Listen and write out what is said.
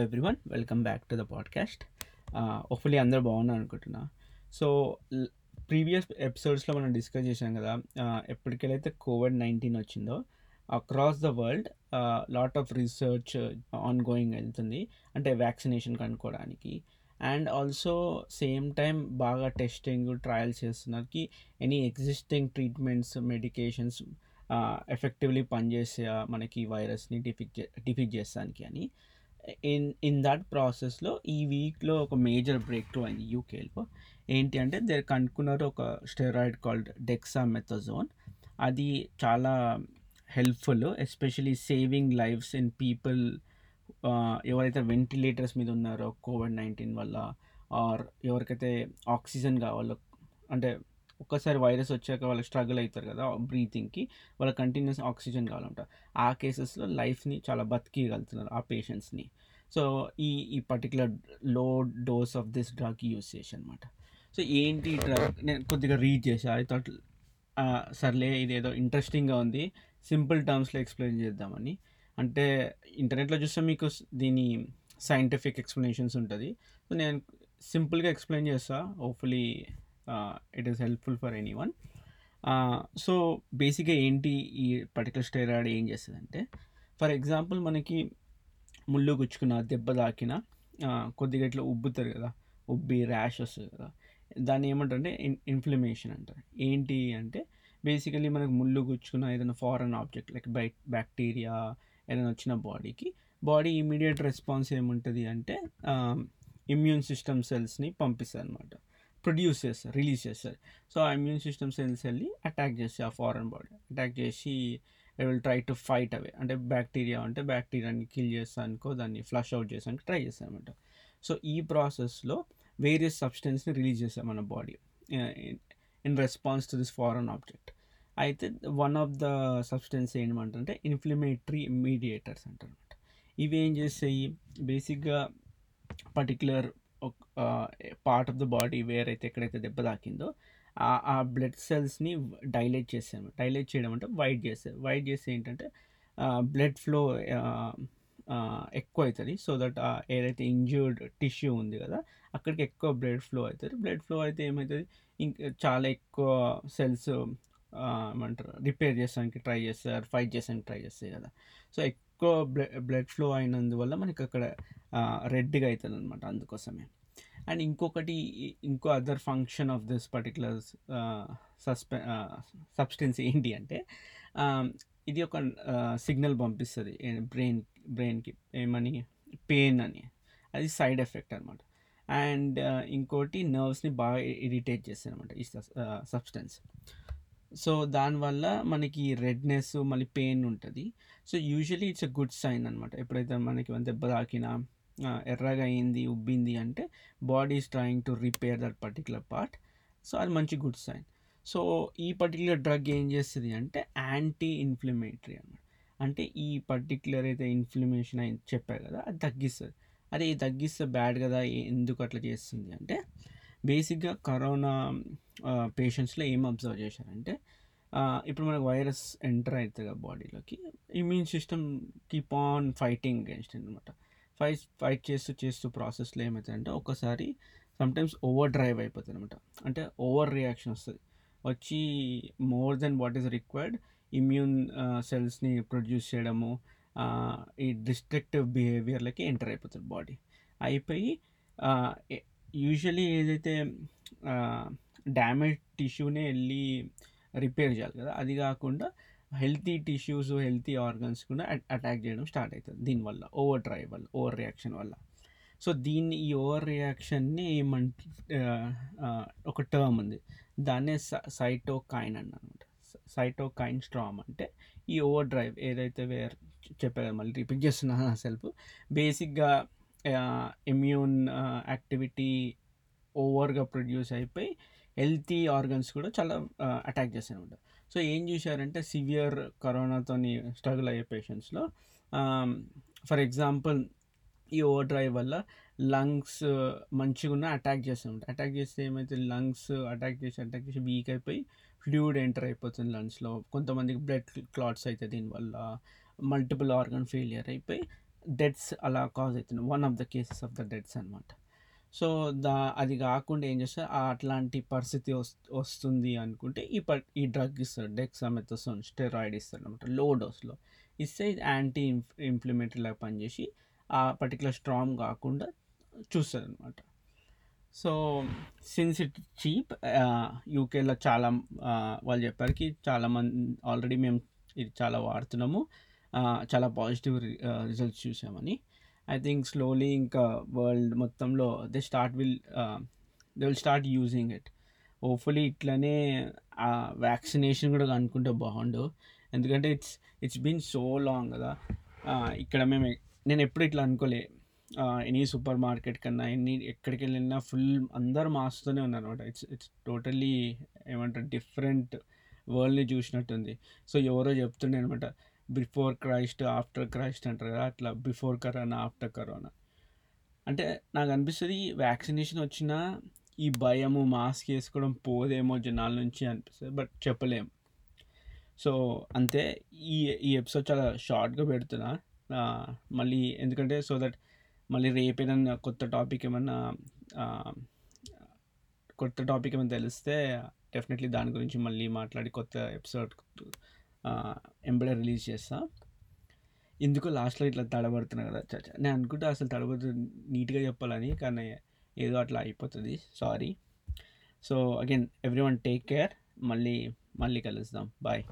Everyone welcome back to the podcast hopefully అందరూ బాగున్నారు అనుకుంటున్నా. సో ప్రీవియస్ ఎపిసోడ్స్లో మనం డిస్కస్ చేసాం కదా ఎప్పటికెళ్ళైతే కోవిడ్ నైన్టీన్ వచ్చిందో across the world lot of research ongoing వెళ్తుంది. అంటే వ్యాక్సినేషన్ కనుక్కోవడానికి అండ్ ఆల్సో సేమ్ టైం బాగా టెస్టింగ్ ట్రయల్స్ చేస్తున్నారు any existing treatments medications effectively పనిచేసే మనకి వైరస్ని డిఫిక్ డిఫిక్ చేస్తానికి అని. ఇన్ ఇన్ దట్ ప్రాసెస్లో ఈ వీక్లో ఒక మేజర్ బ్రేక్ త్రూ అయింది యూకేలో ఏంటి అంటే దేర్ కనుక్కున్నారు ఒక స్టెరాయిడ్ కాల్డ్ డెక్సా మెథజోన్ అది చాలా helpful especially saving lives in people ఎవరైతే వెంటిలేటర్స్ మీద ఉన్నారో కోవిడ్ నైన్టీన్ వల్ల ఆర్ ఎవరికైతే ఆక్సిజన్ కావాలో అంటే ఒక్కసారి వైరస్ వచ్చాక వాళ్ళు స్ట్రగుల్ అవుతారు కదా బ్రీతింగ్కి వాళ్ళ కంటిన్యూస్ ఆక్సిజన్ కావాలంట. ఆ కేసెస్లో లైఫ్ని చాలా బతికిగలుగుతున్నారు ఆ పేషెంట్స్ని. సో ఈ ఈ పర్టికులర్లో dose of this drug use చేసి అనమాట సో ఏంటి డ్రగ్? నేను కొద్దిగా రీడ్ చేసా ఐ థాట్ సర్లే ఇదేదో ఇంట్రెస్టింగ్గా ఉంది. సింపుల్ టర్మ్స్లో ఎక్స్ప్లెయిన్ చేద్దామని. అంటే ఇంటర్నెట్లో చూస్తే మీకు దీని సైంటిఫిక్ ఎక్స్ప్లెనేషన్స్ ఉంటుంది. సో నేను సింపుల్గా ఎక్స్ప్లెయిన్ చేస్తా hopefully it is helpful for anyone so బేసిక్గా ఏంటి ఈ పర్టికులర్ స్టెరాయిడ్ ఏం చేస్తుందంటే ఫర్ ఎగ్జాంపుల్ మనకి ముళ్ళు గుచ్చుకున్న దెబ్బ తాకిన uh, కొద్దిగా ఇట్లా ఉబ్బుతారు కదా ఉబ్బి ర్యాష్ వస్తుంది కదా దాన్ని ఏమంటారంటే ఇన్ ఇన్ఫ్లమేషన్ అంటారు. ఏంటి అంటే బేసికలీ మనకు ముళ్ళు గుచ్చుకున్న ఏదైనా foreign object like by bacteria ఏదైనా వచ్చిన బాడీకి బాడీ ఇమీడియట్ రెస్పాన్స్ ఏముంటుంది అంటే um, ఇమ్యూన్ సిస్టమ్ సెల్స్ని పంపిస్తుంది అనమాట ప్రొడ్యూస్ చేస్తారు రిలీజ్ చేస్తారు. సో ఆ ఇమ్యూన్ సిస్టమ్ సెల్స్ వెళ్ళి అటాక్ చేస్తాయి ఆ ఫారెన్ బాడీ అటాక్ చేసి will try to fight away అంటే బ్యాక్టీరియా అంటే బ్యాక్టీరియాని కిల్ చేస్తానుకో దాన్ని ఫ్లష్ అవుట్ చేసానికి ట్రై చేస్తామన్నమాట సో ఈ ప్రాసెస్లో వేరియస్ సబ్స్టెన్స్ని రిలీజ్ చేస్తాం మన body in response to this foreign object అయితే వన్ ఆఫ్ ద సబ్స్టెన్స్ ఏమంటే ఇన్ఫ్లమేటరీ మీడియేటర్స్ అంటారు అనమాట ఇవి ఏం చేస్తాయి? బేసిక్గా particular part of the body where అయితే ఎక్కడైతే దెబ్బ తాకిందో ఆ బ్లడ్ సెల్స్ని డైలేట్ చేసాము డైలేట్ చేయడం అంటే వైట్ చేస్తారు వైట్ చేస్తే ఏంటంటే బ్లడ్ ఫ్లో ఎక్కువ అవుతుంది. సో దట్ ఏదైతే ఇంజ్యూర్డ్ టిష్యూ ఉంది కదా అక్కడికి ఎక్కువ బ్లడ్ ఫ్లో అవుతుంది. బ్లడ్ ఫ్లో అయితే ఏమవుతుంది ఇంకా చాలా ఎక్కువ సెల్స్ ఏమంటారు రిపేర్ చేసానికి ట్రై చేస్తారు ఫైట్ చేసానికి ట్రై చేస్తాయి కదా. సో ఎక్కువ బ్లడ్ బ్లడ్ ఫ్లో అయినందువల్ల మనకి అక్కడ రెడ్గా అవుతుంది అనమాట అందుకోసమే. అండ్ ఇంకొకటి ఇంకో other function of this particular సస్పె substance ఏంటి అంటే ఇది ఒక సిగ్నల్ పంపిస్తుంది బ్రెయిన్ బ్రెయిన్కి ఏమని పెయిన్ అని. అది సైడ్ ఎఫెక్ట్ అనమాట అండ్ ఇంకోటి నర్వ్స్ని బాగా ఇరిటేట్ చేస్తుంది అనమాట ఈ సబ్స్టెన్స్. సో దానివల్ల మనకి రెడ్నెస్ మళ్ళీ పెయిన్ ఉంటుంది. So usually it's a good sign అనమాట ఎప్పుడైతే మనకి దెబ్బ తాకినా ఎర్రగా అయింది ఉబ్బింది అంటే body is trying to repair that particular part so అది మంచి గుడ్ సైన్ సో ఈ పర్టికులర్ డ్రగ్ ఏం చేస్తుంది అంటే యాంటీ ఇన్ఫ్లమేటరీ అనమాట అంటే ఈ పర్టికులర్ అయితే ఇన్ఫ్లమేషన్ అయింది చెప్పారు కదా అది తగ్గిస్తుంది. అదే ఇది తగ్గిస్తే బ్యాడ్ కదా ఎందుకు అట్లా చేస్తుంది అంటే బేసిక్గా కరోనా పేషెంట్స్లో ఏం అబ్జర్వ్ చేశారంటే ఇప్పుడు మనకు వైరస్ ఎంటర్ అవుతుంది కదా బాడీలోకి immune system keep on fighting against అనమాట ఫైట్ ఫైట్ చేస్తూ చేస్తూ ప్రాసెస్లో ఏమవుతుందంటే ఒకసారి సమ్టైమ్స్ ఓవర్ డ్రైవ్ అయిపోతుంది అనమాట అంటే ఓవర్ రియాక్షన్ వస్తుంది. వచ్చి more than what is required immune సెల్స్ని produce చేయడము ఈ డిస్ట్రక్టివ్ బిహేవియర్లకి ఎంటర్ అయిపోతుంది బాడీ అయిపోయి యూజువలీ ఏదైతే డ్యామేజ్ టిష్యూనే వెళ్ళి రిపేర్ చేయాలి కదా అది కాకుండా హెల్తీ టిష్యూస్ హెల్తీ ఆర్గన్స్ కూడా అటాక్ చేయడం స్టార్ట్ అవుతుంది దీనివల్ల ఓవర్ డ్రైవ్ వల్ల ఓవర్ రియాక్షన్ వల్ల. సో దీన్ని ఈ ఓవర్ రియాక్షన్ని ఏమంట ఒక టర్మ్ ఉంది. దాన్నే సైటోకైన్ అనమాట సైటోకైన్ స్ట్రామ్ అంటే ఈ ఓవర్ డ్రైవ్ ఏదైతే వేర్ చెప్పారు మళ్ళీ రిపీట్ చేస్తున్నాను సెల్ఫ్. బేసిక్గా ఇమ్యూన్ యాక్టివిటీ ఓవర్గా ప్రొడ్యూస్ అయిపోయి హెల్తీ ఆర్గన్స్ కూడా చాలా అటాక్ చేస్తాయి అనమాట సో ఏం చూశారంటే సివియర్ కరోనాతోని స్ట్రగుల్ అయ్యే పేషెంట్స్లో ఫర్ ఎగ్జాంపుల్ ఈ ఓవర్ డ్రైవ్ వల్ల లంగ్స్ మంచిగా ఉన్న అటాక్ చేస్తాం అటాక్ చేస్తే ఏమైతే లంగ్స్ అటాక్ చేసి అటాక్ చేసి వీక్ అయిపోయి ఫ్లూయిడ్ ఎంటర్ అయిపోతుంది లంగ్స్లో. కొంతమందికి బ్లడ్ క్లాట్స్ అవుతాయి దీనివల్ల మల్టిపుల్ ఆర్గన్ ఫెయిలియర్ అయిపోయి డెత్స్ అలా కాజ్ అవుతుంది one of the cases of the deaths అనమాట సో దా అది కాకుండా ఏం చేస్తారు? ఆ అట్లాంటి పరిస్థితి వస్ వస్తుంది అనుకుంటే ఈ ప ఈ డ్రగ్ ఇస్తారు. డెక్సామెథసోన్ స్టెరాయిడ్ ఇస్తారు అనమాట లో డోస్లో. ఇస్తే ఇది యాంటీ ఇంప్లిమెంటరీ పనిచేసి ఆ పర్టికులర్ స్ట్రాంగ్ కాకుండా చూస్తుంది అనమాట సో సిన్స్ ఇట్ చీప్ యూకేలో చాలా వాళ్ళు చెప్పారుకి చాలామంది ఆల్రెడీ మేము ఇది చాలా వాడుతున్నాము. చాలా పాజిటివ్ రిజల్ట్స్ చూసామని. ఐ థింక్ స్లోలీ ఇంకా వరల్డ్ మొత్తంలో they start will they will start using it hopefully ఇట్లనే వ్యాక్సినేషన్ కూడా కనుక్కుంటే బాగుండు. ఎందుకంటే it's it's been so long కదా. ఇక్కడ మేము నేను ఎప్పుడు ఇట్లా అనుకోలే. ఎనీ సూపర్ మార్కెట్ కన్నా ఎన్ని ఎక్కడికి వెళ్ళినా ఫుల్ అందరు మాస్తూనే ఉన్నారు అనమాట ఇట్స్ ఇట్స్ టోటల్లీ ఏమంటారు డిఫరెంట్ వరల్డ్ని చూసినట్టుంది. సో ఎవరో చెప్తుండే అనమాట బిఫోర్ క్రైస్ట్ ఆఫ్టర్ క్రైస్ట్ అంటారు కదా అట్లా బిఫోర్ కరోనా ఆఫ్టర్ కరోనా. అంటే నాకు అనిపిస్తుంది వ్యాక్సినేషన్ వచ్చినా ఈ భయము మాస్క్ వేసుకోవడం పోదేమో జనాల నుంచి అనిపిస్తుంది బట్ చెప్పలేం. సో అంతే. ఈ ఈ ఎపిసోడ్ చాలా షార్ట్గా పెడుతున్నా. మళ్ళీ ఎందుకంటే సో దట్ మళ్ళీ రేపు ఏదన్నా కొత్త టాపిక్ ఏమన్నా కొత్త టాపిక్ ఏమైనా తెలిస్తే డెఫినెట్లీ దాని గురించి మళ్ళీ మాట్లాడి కొత్త ఎపిసోడ్ ఎంబడే రిలీజ్ చేస్తా. ఎందుకో లాస్ట్లో ఇట్లా తడబడుతున్నా కదా చచ్చా నేను అనుకుంటే అసలు తడబడుతు నీట్గా చెప్పాలని కానీ ఏదో అట్లా అయిపోతుంది sorry. So again everyone take care మళ్ళీ మళ్ళీ కలుద్దాం బాయ్.